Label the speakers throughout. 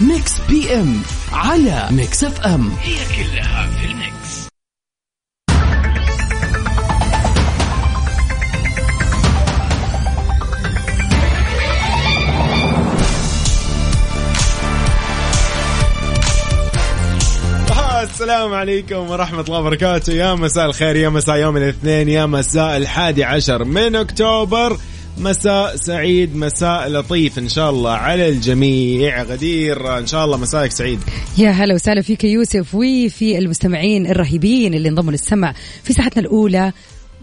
Speaker 1: Mix PM على Mix FM
Speaker 2: هي كلها في ال mix.
Speaker 3: السلام عليكم ورحمة الله وبركاته. يا مساء الخير يا مساء يوم الاثنين يا مساء الحادي عشر من أكتوبر. مساء سعيد مساء لطيف إن شاء الله على الجميع. غدير إن شاء الله مساءك سعيد.
Speaker 4: يا هلا وسهلا فيك يوسف. وفي المستمعين الرهيبين اللي انضموا للسمع في ساعتنا الأولى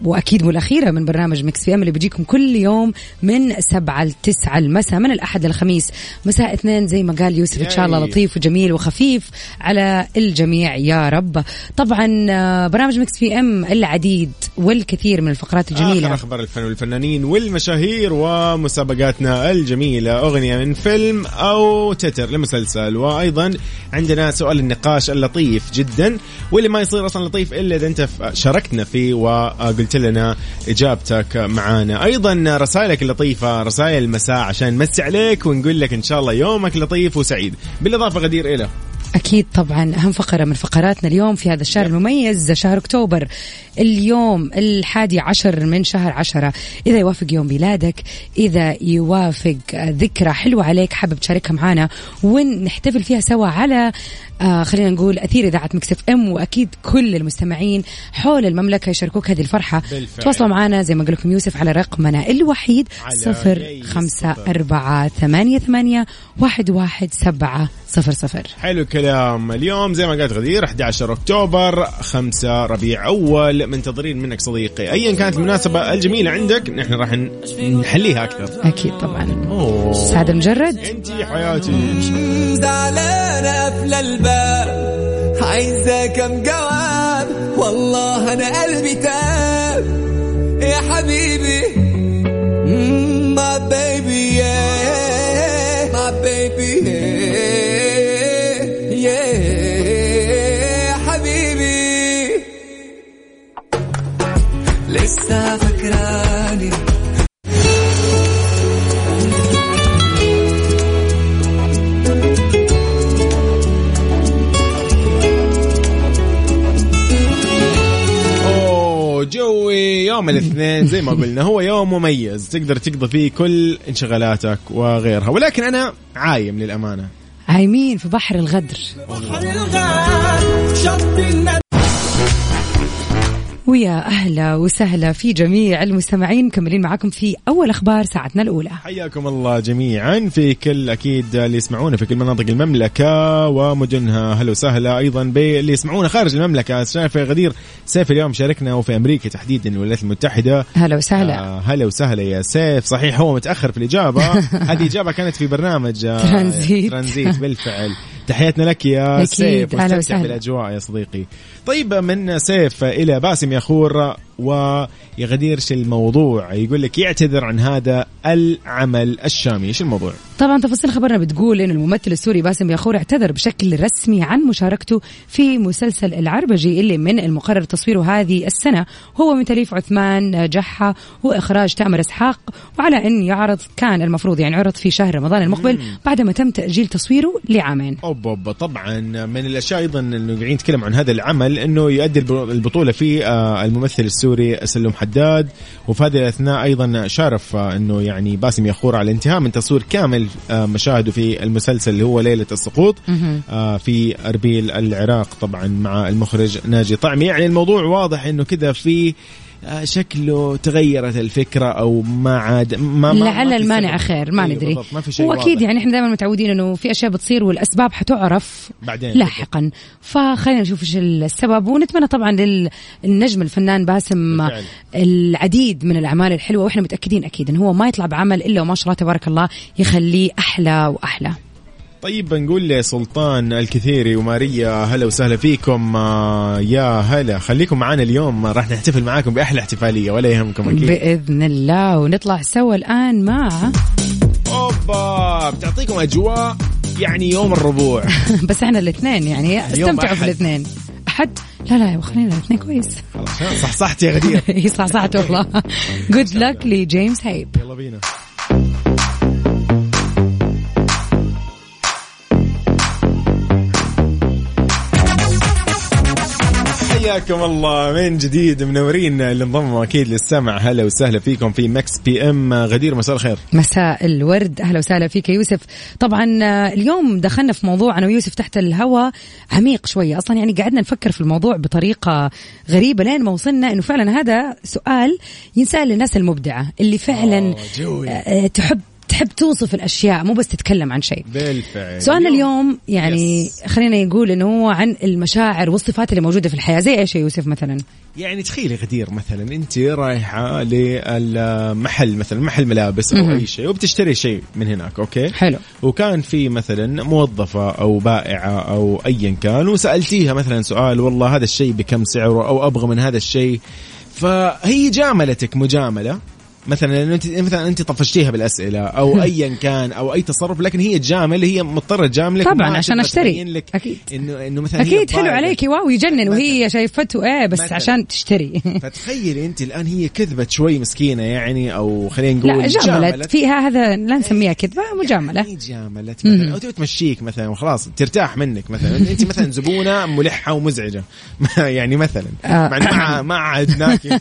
Speaker 4: وأكيد مو الاخيره من برنامج Mix PM اللي بيجيكم كل يوم من سبعة لتسعة المساء من الأحد للخميس مساء اثنين زي ما قال يوسف إن شاء الله لطيف وجميل وخفيف على الجميع يا رب. طبعا آه، برنامج Mix PM العديد والكثير من الفقرات الجميلة.
Speaker 3: آخر أخبار الفن والفنانين والمشاهير ومسابقاتنا الجميلة. أغنية من فيلم أو تتر لمسلسل. وأيضا عندنا سؤال النقاش اللطيف جدا واللي ما يصير أصلا لطيف إلا إذا أنت شاركتنا فيه وقلت قلت لنا إجابتك معانا. أيضا رسائلك اللطيفة رسائل المساء عشان نمسي عليك ونقول لك إن شاء الله يومك لطيف وسعيد. بالإضافة غدير إلى.
Speaker 4: أكيد طبعا أهم فقرة من فقراتنا اليوم في هذا الشهر المميز شهر أكتوبر. اليوم الحادي عشر من شهر عشرة. إذا يوافق يوم ميلادك إذا يوافق ذكرى حلوة عليك حابب تشاركها معنا ونحتفل فيها سوا على آه خلينا نقول أثير إذاعة مكسف أم وأكيد كل المستمعين حول المملكة يشاركوك هذه الفرحة. بالفعل. تواصلوا معنا زي ما قال لكم يوسف على رقمنا الوحيد صفر خمسة أربعة ثمانية ثمانية واحد واحد سبعة صفر صفر.
Speaker 3: حلو الكلام. اليوم زي ما قالت غدير 11 أكتوبر 5 ربيع أول. منتظرين منك صديقي. أيا كانت المناسبة الجميلة عندك نحن راح نحليها أكثر.
Speaker 4: أكيد طبعا. أوه. سعد المجرد.
Speaker 3: أنت حياتي.
Speaker 5: زعلانة قفل عايزة كم جواب والله أنا قلبي تاب. يا حبيبي ما بيبي ما بيبي لسه
Speaker 3: يوم الاثنين زي ما قلنا هو يوم مميز. تقدر تقضي فيه كل انشغالاتك وغيرها. ولكن أنا عايم للأمانة.
Speaker 4: عايمين في بحر الغدر. بحر الغدر ويا أهلا وسهلا في جميع المستمعين مكملين معاكم في أول أخبار ساعتنا الأولى.
Speaker 3: حياكم الله جميعا في كل أكيد اللي يسمعونا في كل مناطق المملكة ومدنها هلا وسهلا أيضا باللي يسمعونا خارج المملكة. شايف غدير سيف اليوم شاركنا وفي أمريكا تحديدا الولايات المتحدة.
Speaker 4: هلا وسهلا.
Speaker 3: آه هلا وسهلا يا سيف. صحيح هو متأخر في الإجابة. هذه إجابة كانت في برنامج
Speaker 4: آه ترانزيت.
Speaker 3: ترانزيت بالفعل. تحياتنا لك يا سيف واستمتع بالأجواء يا صديقي. طيب من سيف إلى باسم يخور ويغديرش الموضوع. يقول لك يعتذر عن هذا العمل الشامي. إيش الموضوع؟
Speaker 4: طبعا تفاصيل خبرنا بتقول إن الممثل السوري باسم ياخور اعتذر بشكل رسمي عن مشاركته في مسلسل العربجي اللي من المقرر تصويره هذه السنة. هو من تأليف عثمان جحا وإخراج تامر إسحاق. وعلى إن يعرض كان المفروض يعني عرض في شهر رمضان المقبل بعدما تم تأجيل تصويره لعامين.
Speaker 3: أوب أوب. طبعا من الأشياء أيضا إنه قاعدين نتكلم عن هذا العمل إنه يؤدي البطولة في آه، الممثل السوري. سلم حداد. وفي هذه الأثناء أيضا شارف آه، إنه يعني باسم يخور على الانتهاء من تصوير كامل آه، مشاهده في المسلسل اللي هو ليلة السقوط في أربيل العراق طبعا مع المخرج ناجي طعمي. يعني الموضوع واضح إنه كذا في آه، شكله تغيرت الفكرة أو ما عاد ما,
Speaker 4: ما لعل المانع خير ما إيه، ندري.
Speaker 3: ما في شيء
Speaker 4: واكيد يعني إحنا دائما متعودين إنه في أشياء بتصير والأسباب حتعرف.
Speaker 3: بعدين
Speaker 4: لاحقا فخلينا نشوف إيش السبب ونتمنى طبعا للنجم الفنان باسم بالفعل. العديد من الأعمال الحلوة وإحنا متأكدين أكيد انه هو ما يطلع بعمل إلا وما شاء الله تبارك الله يخليه أحلى وأحلى.
Speaker 3: طيب بنقول لسلطان الكثيري وماريا هلا وسهلا فيكم. آه، يا هلا خليكم معنا اليوم. راح نحتفل معاكم بأحلى احتفالية ولا يهمكم أكيد.
Speaker 4: بإذن الله ونطلع سوا الآن مع
Speaker 3: أوبا بتعطيكم أجواء يعني يوم الربوع.
Speaker 4: بس إحنا الاثنين يعني استمتعوا في الاثنين أحد؟ لا لا خلينا الاثنين كويس.
Speaker 3: صح صحتي يا غدير.
Speaker 4: صح صحت والله. جود لك لجيمس هيب.
Speaker 3: يلا بينا. حياكم الله. من جديد منورين اللي انضموا أكيد للسمع. هلا وسهلا فيكم في Mix PM. غدير مساء الخير.
Speaker 4: مساء الورد. أهلا وسهلا فيك يوسف. طبعا آه، اليوم دخلنا في موضوع أنا ويوسف تحت الهواء عميق شوية. أصلا يعني قعدنا نفكر في الموضوع بطريقة غريبة لين ما وصلنا إنه فعلا هذا سؤال ينسأل للناس المبدعة اللي فعلا
Speaker 3: جوي.
Speaker 4: آه، تحب تحب توصف الأشياء مو بس تتكلم عن شيء.
Speaker 3: بالفعل.
Speaker 4: سؤالنا اليوم يعني
Speaker 3: yes.
Speaker 4: خلينا نقول إنه هو عن المشاعر والصفات اللي موجودة في الحياة زي إيش يا يوسف مثلا؟
Speaker 3: يعني تخيلي غدير مثلا أنت رايحة للمحل مثلا محل ملابس
Speaker 4: أو.
Speaker 3: أي شيء وبتشتري شيء من هناك okay؟
Speaker 4: حلو.
Speaker 3: وكان في مثلا موظفة أو بائعة أو أيا كان وسألتيها مثلا سؤال والله هذا الشيء بكم سعره؟ أو أبغى من هذا الشيء؟ فهي جاملتك مجاملة مثلا لأنه انت مثلا أنت طفشتيها بالأسئلة أو ايا كان أو أي تصرف لكن هي تجامل هي مضطرة تجاملك
Speaker 4: طبعاً، عشان.
Speaker 3: تبين لك
Speaker 4: أكيد.
Speaker 3: انه إنه مثلا
Speaker 4: أكيد حلو. عليكي واو يجنن. وهي شايفته إيه بس
Speaker 3: مثلاً.
Speaker 4: عشان تشتري.
Speaker 3: فتخيلي أنت الآن هي كذبت شوي مسكينة يعني أو خلينا نقول
Speaker 4: لا جاملت. فيها هذا لا نسميها كذبة مجامله
Speaker 3: هي جاملت مثلا. أو تمشيك مثلا وخلاص ترتاح منك مثلا. أنت مثلا زبونة ملحة ومزعجة. يعني مثلا.
Speaker 4: آه.
Speaker 3: مع ما ما عادناكي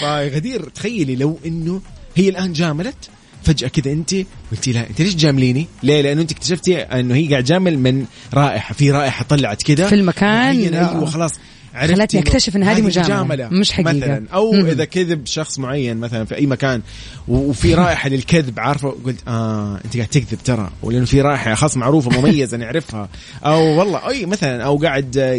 Speaker 3: فغدير تخيلي لو إنه هي الآن جاملت فجأة كذا أنت قلتي لها أنت ليش جامليني؟ ليه؟ لأنه أنت اكتشفتي أنه هي قاعد جامل من رائحة، في رائحة طلعت كذا
Speaker 4: في المكان.
Speaker 3: أيوه خلاص
Speaker 4: خلتني
Speaker 3: إنه
Speaker 4: أكتشف إن هذه مجاملة، مش حقيقة.
Speaker 3: مثلا أو
Speaker 4: مم.
Speaker 3: إذا كذب شخص معين مثلا في أي مكان وفي رائحة للكذب عارفة قلت آه أنت قاعد تكذب ترى ولأنه في رائحة خاص معروفة مميزة نعرفها أو والله أي مثلا أو قاعد آه،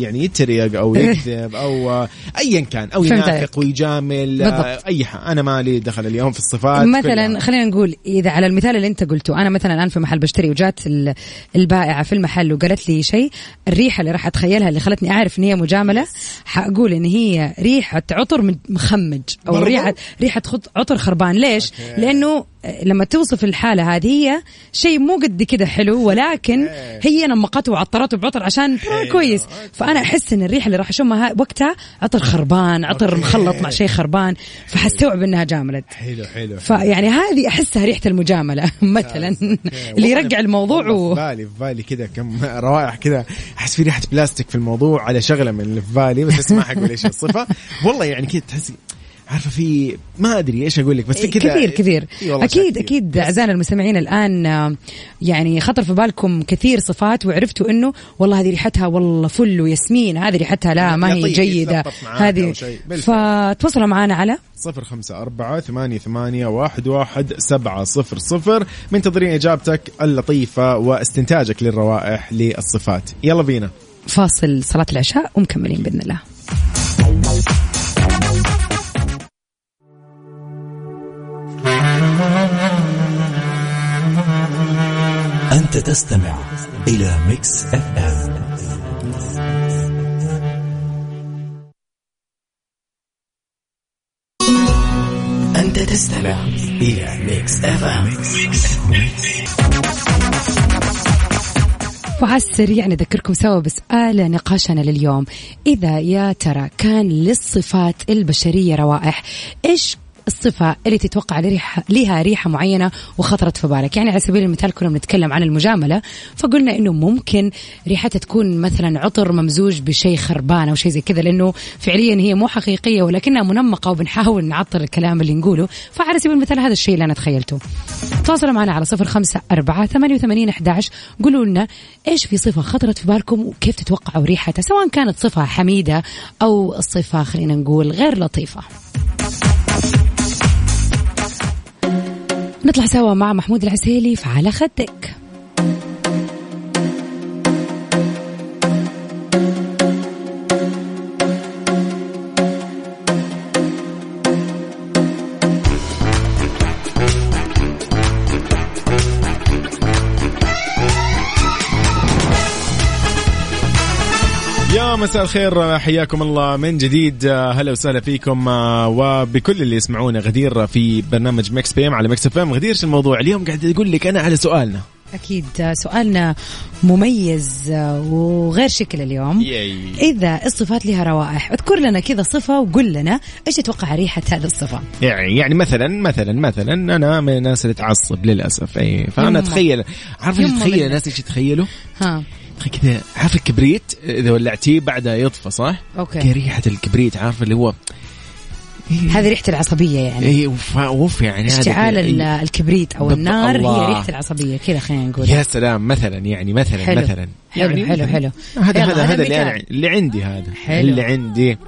Speaker 3: يعني يتريق أو يكذب أو آه، ايا كان
Speaker 4: أو
Speaker 3: ينافق ويجامل آه،
Speaker 4: بالضبط.
Speaker 3: أي حاجة أنا مالي دخل اليوم في الصفات
Speaker 4: مثلا. خلينا نقول إذا على المثال اللي أنت قلته أنا مثلا الآن في محل بشتري وجات ال- البائعة في المحل وقالت لي شيء الريحة اللي راح أتخيلها اللي خلتني أعرف إن هي مجاملة حأقول إن هي ريحة عطر مخمج
Speaker 3: أو؟
Speaker 4: ريحه ريحة عطر خربان ليش
Speaker 3: أوكي.
Speaker 4: لأنه لما توصف الحالة هذه هي شيء مو قد كده حلو ولكن هي نمقته وعطرته بعطر عشان آه كويس. فأنا أحس إن الريحة اللي راح أشمها وقتها عطر خربان عطر. مخلط مع شيء خربان فحستوعب إنها جاملت.
Speaker 3: حلو حلو
Speaker 4: فيعني هذه أحسها ريحة المجاملة مثلا اللي يرجع الموضوع و...
Speaker 3: في بالي في بالي كذا كم روائح كذا أحس في ريحة بلاستيك في الموضوع على شغلة من اللي في بالي بس ما حقول إيش الصفة. والله يعني كذا تحسي عارفة في ما أدري إيش أقول لك بس في كذا
Speaker 4: كثير كثير. أكيد
Speaker 3: أكيد.
Speaker 4: أعزائنا المستمعين الآن آه، يعني خطر في بالكم كثير صفات وعرفتوا إنه والله هذه ريحتها والله فل وياسمين هذه ريحتها لا ما هي
Speaker 3: جيدة.
Speaker 4: هذه. فتواصلوا معنا على
Speaker 3: صفر خمسة أربعة ثمانية ثمانية واحد واحد سبعة صفر صفر منتظرين إجابتك اللطيفة واستنتاجك للروائح للصفات. يلا بينا.
Speaker 4: فاصل صلاة العشاء ومكملين بإذن الله.
Speaker 1: أنت تستمع إلى Mix FM. أنت تستمع إلى Mix FM.
Speaker 4: وعلى السريع نذكركم سوا بسؤال نقاشنا لليوم. إذا يا ترى كان للصفات البشرية روائح إيش الصفة اللي تتوقع لها ريحة معينة وخطرت في بالك. يعني على سبيل المثال كنا بنتكلم عن المجاملة فقلنا إنه ممكن ريحتها تكون مثلا عطر ممزوج بشيء خربان أو شيء زي كذا لأنه فعليا هي مو حقيقية ولكنها منمقة وبنحاول نعطر الكلام اللي نقوله. فعلى سبيل المثال هذا الشيء اللي أنا تخيلته. تواصلوا معنا على صفر خمسة أربعة ثمانية وثمانين أحداش قولوا لنا إيش في صفة خطرت في بالكم وكيف تتوقعوا ريحتها سواء كانت صفة حميدة أو صفة خلينا نقول غير لطيفة. نطلع سوا مع محمود العسيلي في على خدك.
Speaker 3: مساء الخير حياكم الله من جديد هلا وسهلا فيكم وبكل اللي يسمعونا غدير في برنامج Mix PM على Mix FM غدير شو الموضوع اليوم قاعد أقول لك أنا على سؤالنا
Speaker 4: أكيد سؤالنا مميز وغير شكل اليوم
Speaker 3: yay.
Speaker 4: إذا الصفات لها روائح اذكر لنا كذا صفة وقل لنا إيش تتوقع ريحة هذه الصفة
Speaker 3: يعني يعني مثلا مثلا مثلا أنا من الناس اللي تعصب للأسف أي فأنا
Speaker 4: يمه.
Speaker 3: أتخيل عارف
Speaker 4: يمه
Speaker 3: تخيل
Speaker 4: منك.
Speaker 3: الناس إيش يتخيلوا؟
Speaker 4: ها
Speaker 3: كذا عارف الكبريت إذا ولعتيه بعدها يطفى صح؟ كذا ريحة الكبريت عارف اللي هو
Speaker 4: هذه ريحة العصبية يعني
Speaker 3: اي اوف يعني هذا
Speaker 4: اشتعال. ال- الكبريت
Speaker 3: أو.
Speaker 4: النار
Speaker 3: الله.
Speaker 4: هي ريحة العصبية كذا خلينا نقول
Speaker 3: يا سلام مثلا يعني مثلا
Speaker 4: حلو.
Speaker 3: مثلا
Speaker 4: حلو،
Speaker 3: يعني
Speaker 4: حلو،. حلو.
Speaker 3: هذا هذا
Speaker 4: هذا
Speaker 3: اللي. أنا اللي عندي هذا
Speaker 4: حلو.
Speaker 3: اللي عندي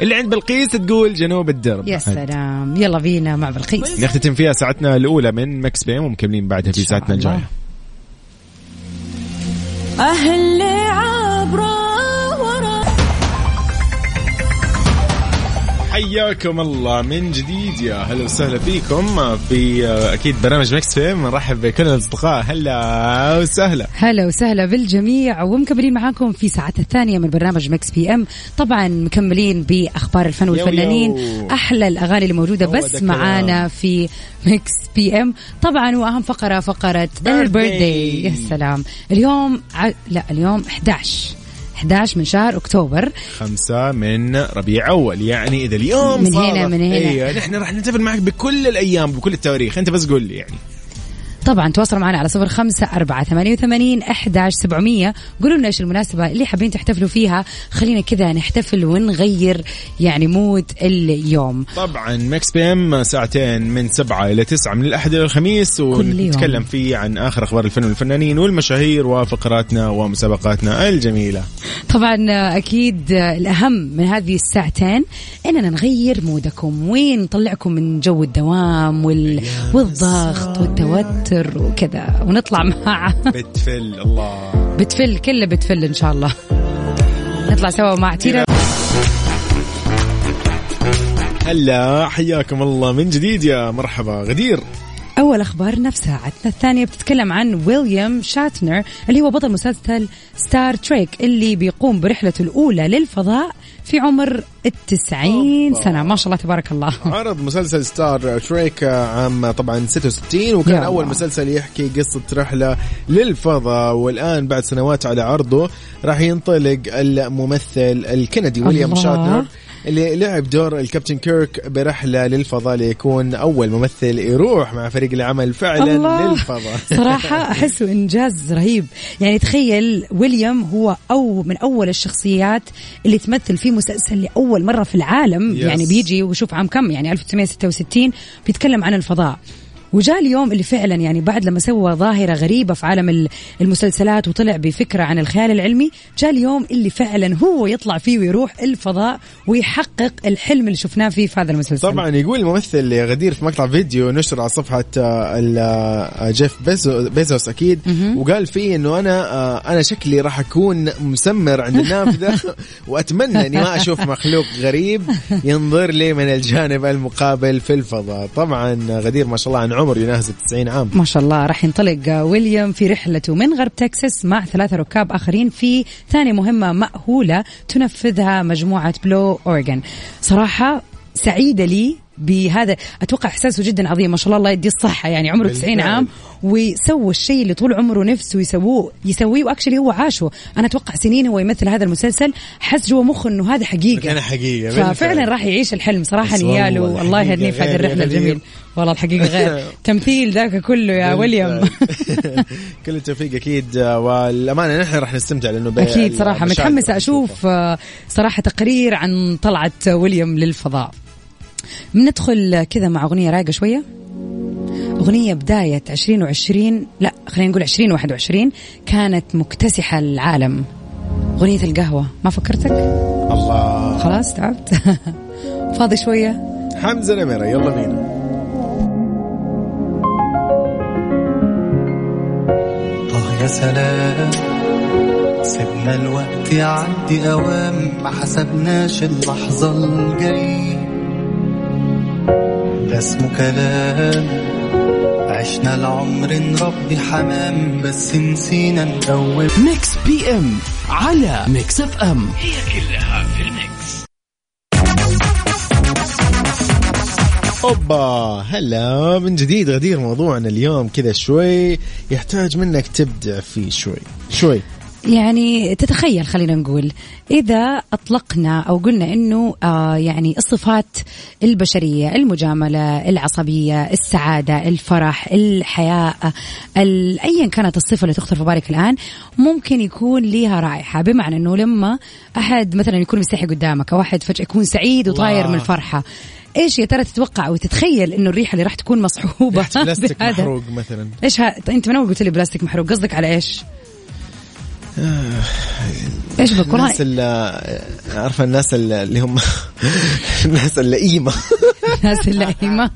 Speaker 3: اللي عند بلقيس تقول جنوب الدرب
Speaker 4: يا سلام يلا بينا مع بلقيس
Speaker 3: نختتم فيها ساعتنا الأولى من Mix PM ومكملين بعدها في ساعتنا. الجاية
Speaker 6: أهل
Speaker 3: حياكم الله من جديد يا هلا وسهلا فيكم في أكيد برنامج Mix PM نرحب بكل الأصدقاء. هلا وسهلا.
Speaker 4: هلا وسهلا بالجميع. ومكملين معاكم في ساعتنا الثانية من برنامج Mix PM طبعا مكملين بأخبار الفن والفنانين.
Speaker 3: يو.
Speaker 4: أحلى الأغاني اللي موجودة
Speaker 3: هو ده
Speaker 4: بس. معانا في Mix PM طبعا وأهم فقرة فقرة ال birthday يا سلام. اليوم ع... لا اليوم 11 11 من شهر أكتوبر.
Speaker 3: خمسة من ربيع أول. يعني إذا اليوم
Speaker 4: من هنا- من هنا.
Speaker 3: أيوة نحن راح نحتفل معك بكل الأيام بكل التواريخ. أنت بس قول لي يعني.
Speaker 4: طبعا تواصلوا معنا على صفر خمسة أربعة ثمانية وثمانين أحداش سبعمية. قولوا لنا إيش المناسبة اللي حابين تحتفلوا فيها. خلينا كذا نحتفل ونغير يعني mood اليوم.
Speaker 3: طبعا Mix PM ساعتين من سبعة إلى تسعة من الأحد إلى الخميس. ونتكلم فيه عن آخر أخبار الفن والفنانين والمشاهير وفقراتنا ومسابقاتنا الجميلة.
Speaker 4: طبعا أكيد الأهم من هذه الساعتين إننا نغير mood كم. وين نطلعكم من جو الدوام وال... والضغط والتوتر؟ وكذا ونطلع مع
Speaker 3: beautiful الله.
Speaker 4: beautiful كله beautiful إن شاء الله. نطلع سوا مع تيرا.
Speaker 3: هلا حياكم الله من جديد يا مرحبا غدير.
Speaker 4: أول أخبارنا في ساعتنا. الثانية بتتكلم عن ويليام شاتنر اللي هو بطل مسلسل ستار تريك اللي بيقوم برحلته الأولى للفضاء في عمر التسعين سنة. ما شاء الله تبارك الله.
Speaker 3: عرض مسلسل ستار تريك عام طبعا 66 وكان أول
Speaker 4: الله.
Speaker 3: مسلسل يحكي قصة رحلة للفضاء والآن بعد سنوات على عرضه راح ينطلق الممثل الكندي ويليام. شاتنر. اللي لعب دور الكابتن كيرك برحلة للفضاء ليكون أول ممثل يروح مع فريق العمل فعلا
Speaker 4: الله.
Speaker 3: للفضاء.
Speaker 4: صراحة أحسه إنجاز رهيب. يعني تخيل ويليام هو أو من أول الشخصيات اللي تمثل في مسلسل لأول مرة في العالم.
Speaker 3: Yes.
Speaker 4: يعني بيجي وشوف عام كم؟ يعني 1966 بيتكلم عن الفضاء. وجاء اليوم اللي فعلا يعني بعد لما سوى ظاهرة غريبة في عالم ال- المسلسلات وطلع بفكرة عن الخيال العلمي جاء اليوم اللي فعلا هو يطلع فيه ويروح الفضاء ويحقق الحلم اللي شفناه فيه في هذا المسلسل.
Speaker 3: طبعا يقول الممثل غدير في مقطع فيديو نشر على صفحة آه، آه، جيف بيزو بيزوس أكيد وقال فيه إنه أنا آه، أنا شكلي راح أكون مسمر عند النافذة وأتمنى إني ما أشوف مخلوق غريب ينظر لي من الجانب المقابل في الفضاء. طبعا غدير ما شاء الله عن عمر يناهز 90 عام
Speaker 4: ما شاء الله راح ينطلق ويليام في رحلته من غرب تكساس مع ثلاثة ركاب آخرين في ثاني مهمة مأهولة تنفذها مجموعة بلو أوريغان صراحة سعيدة لي بهذا أتوقع إحساسه جدا عظيم ما شاء الله الله يديه الصحة يعني عمره 90
Speaker 3: بالفعل.
Speaker 4: عام وسوى الشيء اللي طول عمره نفسه يسووه يسويه وأكشلي هو عاشه أنا أتوقع سنين هو يمثل هذا المسلسل حس جوا مخه إنه هذا حقيقة
Speaker 3: كان حقيقة
Speaker 4: ففعلا. راح يعيش الحلم
Speaker 3: صراحة
Speaker 4: نياله
Speaker 3: والله
Speaker 4: الله يهنيه في هذه
Speaker 3: الرحلة.
Speaker 4: الجميله والله الحقيقة غير. تمثيل ذاك كله يا ويليام
Speaker 3: كل التوفيق أكيد. والأمانة نحن راح نستمتع
Speaker 4: لأنه أكيد
Speaker 3: صراحة.
Speaker 4: متحمسه. أشوف آه، صراحة تقرير عن طلعة ويليام للفضاء. بندخل كذا مع أغنية رايقة شوية. أغنية بداية 2020 لا خلينا نقول 2021 كانت مكتسحة العالم. أغنية القهوة. ما فكرتك؟
Speaker 3: الله.
Speaker 4: خلاص تعبت. فاضي شوية؟
Speaker 3: حمزة نمره يلا بينا.
Speaker 5: سلام. سيبنا الوقت يعدي أوام ما حسبناش اللحظة الجاي ده اسمه كلام. عشنا العمر نربي حمام بس نسينا نقوم
Speaker 1: Mix PM على Mix FM
Speaker 2: هي كلها في ال mix.
Speaker 3: اوبا هلا من جديد غدير موضوعنا اليوم كذا شوي. يحتاج منك تبدع فيه شوي. شوي.
Speaker 4: يعني تتخيل خلينا نقول إذا أطلقنا أو قلنا أنه آه يعني الصفات البشرية المجاملة العصبية السعادة الفرح الحياء ال- أيا كانت الصفة اللي تخطر في بالك الآن ممكن يكون لها رائحة. بمعنى أنه لما أحد مثلا يكون مستحي قدامك أو أحد فجأة يكون سعيد وطاير. من الفرحة. إيش يا ترى تتوقع أو تتخيل إنه الريحة اللي راح تكون
Speaker 3: مصحوبة بلاستيك؟ محروق مثلا.
Speaker 4: إيش ها... أنت من اول قلت لي بلاستيك محروق؟ قصدك على إيش؟ إيش بك والله
Speaker 3: الناس اللي عارفة الناس اللي هم الناس اللئيمة.
Speaker 4: الناس اللئيمة.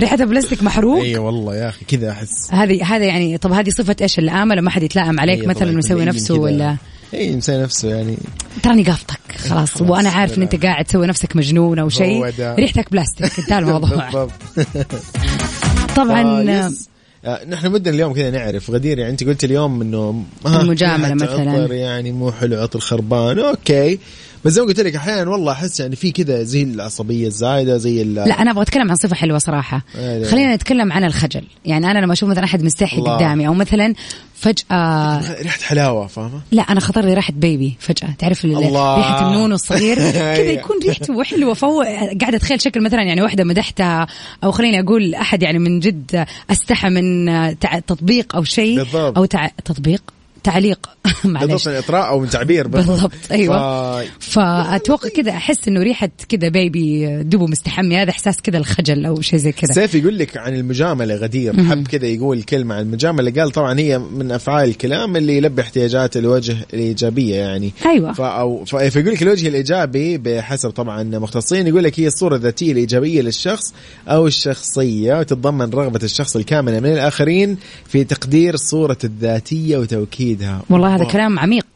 Speaker 4: ريحتها بلاستيك محروق؟
Speaker 3: اي والله يا أخي كذا أحس.
Speaker 4: هذه هذا يعني طب هذه صفة إيش؟ اللئامه لما احد يتلائم عليك
Speaker 3: إيه
Speaker 4: مثلا ويسوي نفسه. ولا
Speaker 3: اي مسوي نفسه يعني
Speaker 4: تراني قافطك خلاص وأنا عارف
Speaker 3: إن.
Speaker 4: أنت قاعد تسوي نفسك مجنون
Speaker 3: أو
Speaker 4: شيء. ريحتك بلاستيك انتهى الموضوع طبعا
Speaker 3: فيس. آه، نحن بدنا اليوم كذا نعرف غدير يعني أنت قلت اليوم إنه ها،
Speaker 4: المجاملة
Speaker 3: ريحة
Speaker 4: مثلاً.
Speaker 3: يعني مو حلو عطر خربان أوكي بس زي ما قلت لك أحيانا والله أحس يعني في كذا زي العصبية الزايدة زي ال-
Speaker 4: لا أنا أبغى أتكلم عن صفة حلوة صراحة
Speaker 3: أيوة.
Speaker 4: خلينا نتكلم عن الخجل يعني أنا لما أشوف مثلا أحد مستحي. قدامي أو مثلا فجأة
Speaker 3: ريحه حلاوة فاهمة
Speaker 4: لا أنا خطر لي ريحة بيبي فجأة تعرف. ريحة النون الصغير كذا
Speaker 3: أيوة.
Speaker 4: يكون ريحته حلوة فهو قاعدة أتخيل شكل مثلا يعني واحدة مدحتها أو خليني أقول أحد يعني من جد أستحى من تطبيق أو شيء. أو تع... تطبيق تعليق. معلش.
Speaker 3: بالضبط من إطراء أو من تعبير.
Speaker 4: بالضبط أيوه.
Speaker 3: ف-
Speaker 4: فأتوقع كذا أحس إنه ريحة كذا بيبي دبو مستحمي هذا إحساس كذا الخجل أو شيء زي كذا.
Speaker 3: سيف يقول لك عن المجاملة غدير. حب كذا يقول كلمة عن المجاملة. قال طبعا هي من أفعال الكلام اللي يلبي احتياجات الوجه الإيجابية يعني.
Speaker 4: أيوة.
Speaker 3: ف أو ف- فيقول لك الوجه الإيجابي بحسب طبعا مختصين يقول لك هي الصورة الذاتية الإيجابية للشخص أو الشخصية وتتضمن رغبة الشخص الكاملة من الآخرين في تقدير صورة الذاتية وتوكيدها
Speaker 4: والله هذا. كلام عميق.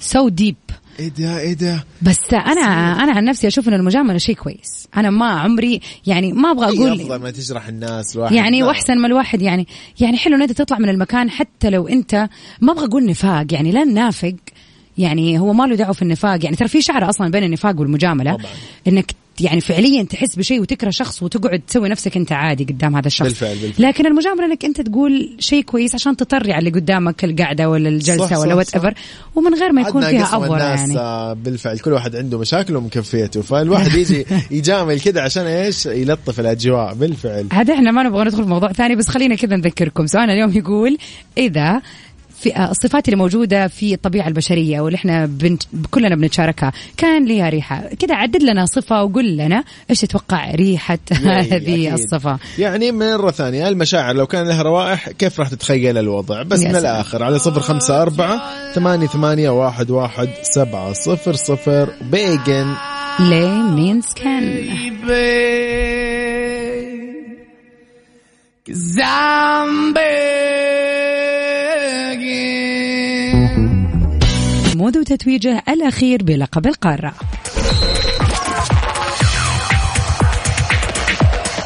Speaker 4: So deep
Speaker 3: إيه ده؟ إيه ده؟
Speaker 4: بس أنا أنا عن نفسي أشوف إن المجاملة شيء كويس. أنا ما عمري يعني ما أبغى
Speaker 3: هي أفضل
Speaker 4: أقول
Speaker 3: ما تجرح الناس الواحد.
Speaker 4: يعني. وأحسن ما الواحد يعني. يعني حلو إن أنت تطلع من المكان حتى لو أنت ما أبغى أقول نفاق. يعني لا نافق. يعني هو ما له دعوة في النفاق. يعني ترى في شعر أصلا بين النفاق والمجاملة
Speaker 3: طبعاً.
Speaker 4: إنك يعني فعليا تحس بشيء وتكره شخص وتقعد تسوي نفسك أنت عادي قدام هذا الشخص.
Speaker 3: بالفعل- بالفعل.
Speaker 4: لكن المجاملة إنك أنت تقول شيء كويس عشان تطري على اللي قدامك القعدة ولا الجلسة
Speaker 3: صح،
Speaker 4: ولا whatever ومن غير ما يكون فيها افور يعني.
Speaker 3: آه، بالفعل. كل واحد عنده مشاكله ومكفيته فالواحد يجي يجامل كده عشان إيش؟ يلطف الأجواء. بالفعل.
Speaker 4: هذا إحنا ما نبغى ندخل في موضوع ثاني بس خلينا كذا نذكركم. سؤالنا اليوم يقول إذا في آه، الصفات اللي موجودة في الطبيعة البشرية واللي إحنا بنت... كلنا بنتشاركها. كان ليها ريحة. كذا عدد لنا صفة وقول لنا إيش تتوقع ريحة هذه
Speaker 3: أكيد.
Speaker 4: الصفة.
Speaker 3: يعني مرة ثانية المشاعر لو كان لها روائح كيف راح تتخيل الوضع؟ بس من. الآخر على صفر خمسة أربعة ثمانية ثمانية واحد واحد سبعة صفر صفر بيجن
Speaker 4: ليه مينز كان مود وتتويجه الأخير بلقب القارة.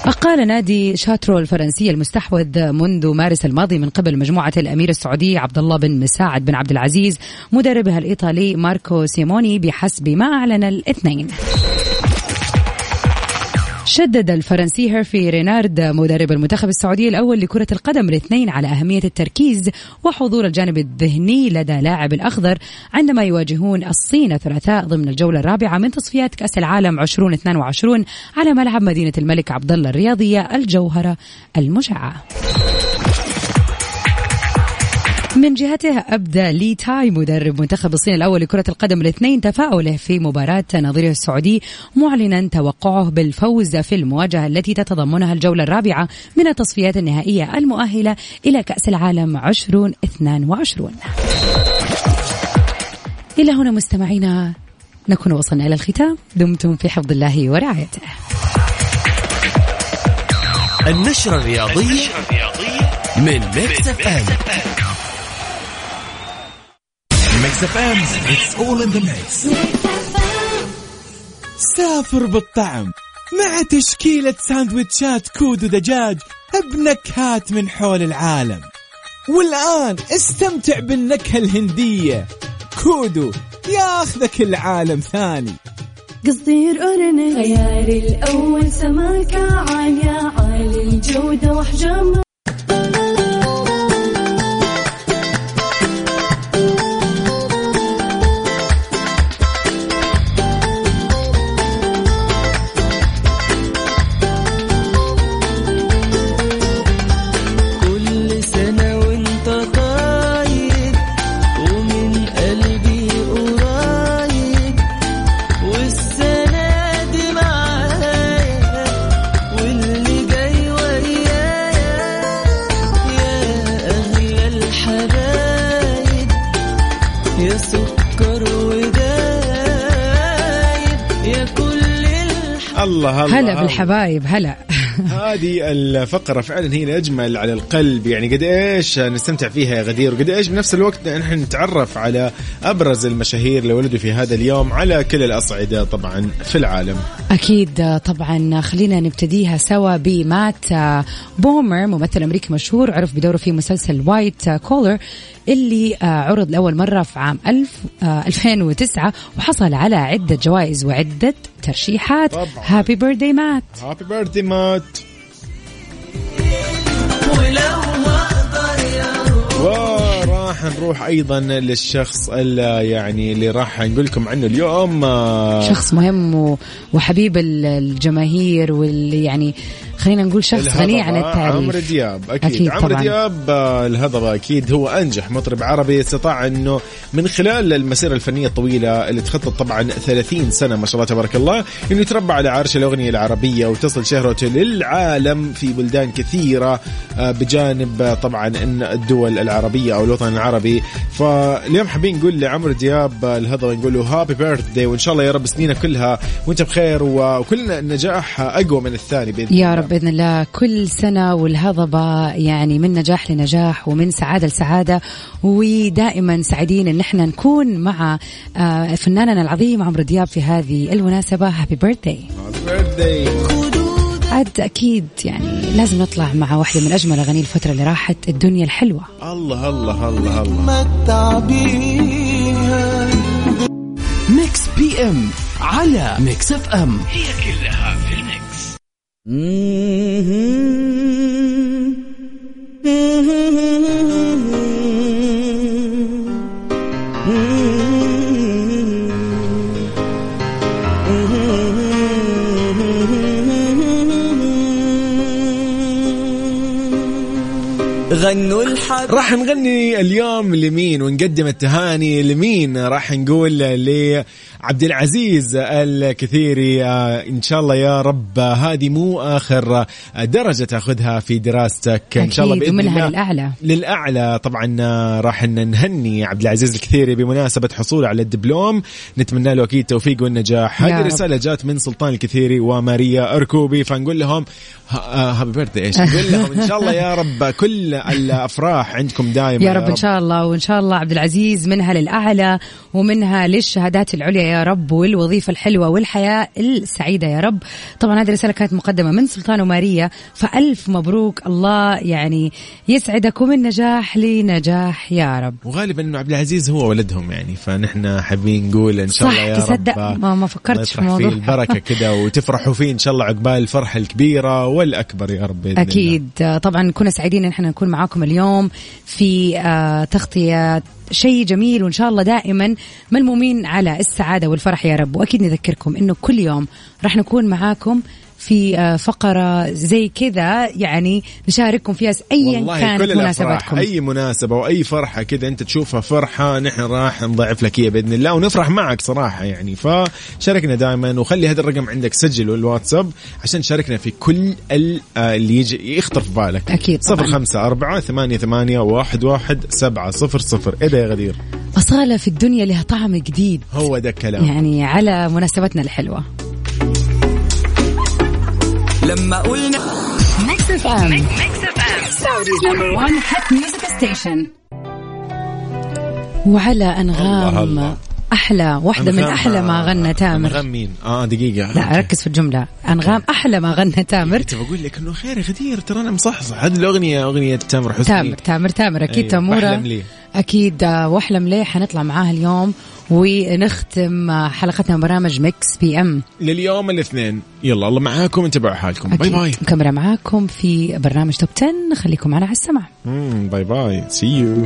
Speaker 4: أقال نادي شاترو الفرنسي المستحوذ منذ مارس الماضي من قبل مجموعة الأمير السعودي عبد الله بن مساعد بن عبد العزيز مدربها الإيطالي ماركو سيموني بحسب ما أعلن الاثنين. شدد الفرنسي هيرفي رينارد مدرب المنتخب السعودي الأول لكرة القدم الاثنين على أهمية التركيز وحضور الجانب الذهني لدى لاعب الأخضر عندما يواجهون الصين الثلاثاء ضمن الجولة الرابعة من تصفيات كأس العالم 2022 على ملعب مدينة الملك عبد الله الرياضية الجوهرة المشعة. من جهته أبدى لي تاي مدرب منتخب الصين الأول لكرة القدم الاثنين تفاؤله في مباراة نظيره السعودي معلنا توقعه بالفوز في المواجهة التي تتضمنها الجولة الرابعة من التصفيات النهائية المؤهلة إلى كأس العالم 2022 إلى هنا مستمعينا نكون وصلنا إلى الختام. دمتم في حفظ الله ورعايته.
Speaker 1: النشرة الرياضية من Mix FM. Mix FM it's all in the mix.
Speaker 7: سافر بالطعم مع تشكيلة ساندويتشات كودو دجاج بنكهات من حول العالم. والآن استمتع بالنكهة الهندية. كودو ياخذك العالم ثاني.
Speaker 6: قصدير أورنج. خياري الأول سماكة عالية عالي الجودة وحجم
Speaker 3: الله
Speaker 4: هلا
Speaker 3: الله.
Speaker 4: بالحبايب هلا.
Speaker 3: هذه الفقرة فعلا هي الأجمل على القلب يعني قد إيش نستمتع فيها يا غدير وقد إيش بنفس الوقت نحن نتعرف على أبرز المشاهير اللي ولدوا في هذا اليوم على كل الأصعدة طبعا في العالم.
Speaker 4: أكيد طبعا خلينا نبتديها سوا بمات بومر ممثل أمريكي مشهور عرف بدوره في مسلسل وايت كولر. اللي آه، عرض لأول مرة في عام 1000 آه، 2009 وحصل على عدة جوائز وعدة ترشيحات. هابي بيرثدي مات
Speaker 3: هابي بيرثدي مات وراح نروح أيضا للشخص اللي يعني اللي راح نقول لكم عنه اليوم آه،
Speaker 4: شخص مهم وحبيب ال- الجماهير واللي يعني خلينا نقول شخص غني عن التعريف
Speaker 3: عمرو دياب أكيد,
Speaker 4: أكيد
Speaker 3: عمرو. دياب آه، الهضبة أكيد هو أنجح مطرب عربي استطاع أنه من خلال المسيرة الفنية الطويلة اللي تخطط طبعا 30 سنة ما شاء الله تبارك الله إنه يتربى على عرش الأغنية العربية وتصل شهرته للعالم في بلدان كثيرة آه، بجانب آه، طبعا إن الدول العربية أو الوطن العربي فاليوم حابين نقول لعمرو دياب الهضبة نقول له هابي بيرثدي وإن شاء الله يا رب سنينك كلها وأنت بخير وكلنا النجاح أقوى من الثاني بإذن
Speaker 4: يا. رب بإذن الله كل سنة والهضبة يعني من نجاح لنجاح ومن سعادة لسعادة. ودائما سعيدين إن إحنا نكون مع آه، فناننا العظيم عمرو دياب في هذه المناسبة.
Speaker 3: Happy birthday.
Speaker 4: عاد أكيد يعني لازم نطلع مع واحدة من أجمل أغاني الفترة اللي راحت الدنيا الحلوة.
Speaker 3: الله الله الله الله.
Speaker 1: Mix PM على Mix FM.
Speaker 2: هي كلها في ال mix
Speaker 8: غنوا الحب
Speaker 3: راح نغني اليوم لمين ونقدم التهاني لمين؟ راح نقول لعبد العزيز الكثيري آه، إن شاء الله يا رب هذه مو آخر درجة تأخذها في دراستك. إن شاء الله
Speaker 4: بإذن
Speaker 3: الله
Speaker 4: للأعلى.
Speaker 3: للأعلى. طبعا آه، راح نهني عبد العزيز الكثيري بمناسبة حصوله على الدبلوم. نتمنى له أكيد التوفيق والنجاح. هذه. الرسالة جات من سلطان الكثيري وماريا أركوبي. فنقول لهم هابي بيرثدي إيش نقول لهم إن شاء الله يا رب كل الأفراح عندكم دائما
Speaker 4: يا رب إن شاء الله وإن شاء الله عبد العزيز منها للأعلى ومنها للشهادات العليا يا رب والوظيفة الحلوة والحياة السعيدة يا رب. طبعا هذه الرسالة كانت مقدمة من سلطان وماريا فألف مبروك. الله يعني يسعدكم من نجاح لنجاح يا رب.
Speaker 3: وغالبا إنه عبد العزيز هو ولدهم يعني فنحن حابين نقول إن شاء الله يا
Speaker 4: تصدق؟
Speaker 3: رب
Speaker 4: ما- ما فكرتش في
Speaker 3: نطرح فيه
Speaker 4: الموضوع.
Speaker 3: البركة كده وتفرحوا فيه إن شاء الله عقبال الفرحة الكبيرة والأكبر يا رب بإذن الله.
Speaker 4: أكيد. آه، طبعا كنا سعيدين إن إحنا نكون معاكم اليوم في آه، تغطية شيء جميل وإن شاء الله دائما ملمومين على السعادة والفرح يا رب. وأكيد نذكركم إنه كل يوم راح نكون معاكم في آه، فقرة زي كذا. يعني نشارككم فيها.
Speaker 3: والله
Speaker 4: كانت مناسباتكم
Speaker 3: أي مناسبة وأي فرحة كذا أنت تشوفها فرحة نحن راح نضعف لك إياها بإذن الله ونفرح معك صراحة يعني. فشاركنا دائما وخلي هذا الرقم عندك سجله الواتساب عشان تشاركنا في كل آه، اللي يجي يخطر في بالك.
Speaker 4: أكيد.
Speaker 3: صفر خمسة أربعة ثمانية ثمانية واحد واحد سبعة صفر صفر. إيه يا غدير؟
Speaker 4: أصالة في الدنيا لها طعم جديد.
Speaker 3: هو ده الكلام.
Speaker 4: يعني على مناسبتنا الحلوة.
Speaker 8: لما قلنا
Speaker 4: Mix FM Saudi's number 1 hit music station وعلى أنغام
Speaker 3: الله الله.
Speaker 4: أحلى واحدة من
Speaker 3: أنغام-
Speaker 4: أحلى ما غنى تامر.
Speaker 3: أنغام مين؟ آه دقيقة.
Speaker 4: لا ركز في الجملة. أنغام أحلى ما غنى تامر.
Speaker 3: كنت بقول لك إنه خير يا غدير ترى أنا مصحصح. هذه الأغنية أغنية تامر حسني.
Speaker 4: تامر تامر تامر أكيد
Speaker 3: أيوة، تامورة.
Speaker 4: أكيد آه، واحلم ليه حنطلع معاها اليوم ونختم آه، حلقتنا برنامج Mix FM
Speaker 3: لليوم الاثنين. يلا الله معاكم انتبهوا حالكم. bye bye.
Speaker 4: مكملة معاكم في برنامج top 10 خليكم معنا على السمع
Speaker 3: bye bye. see you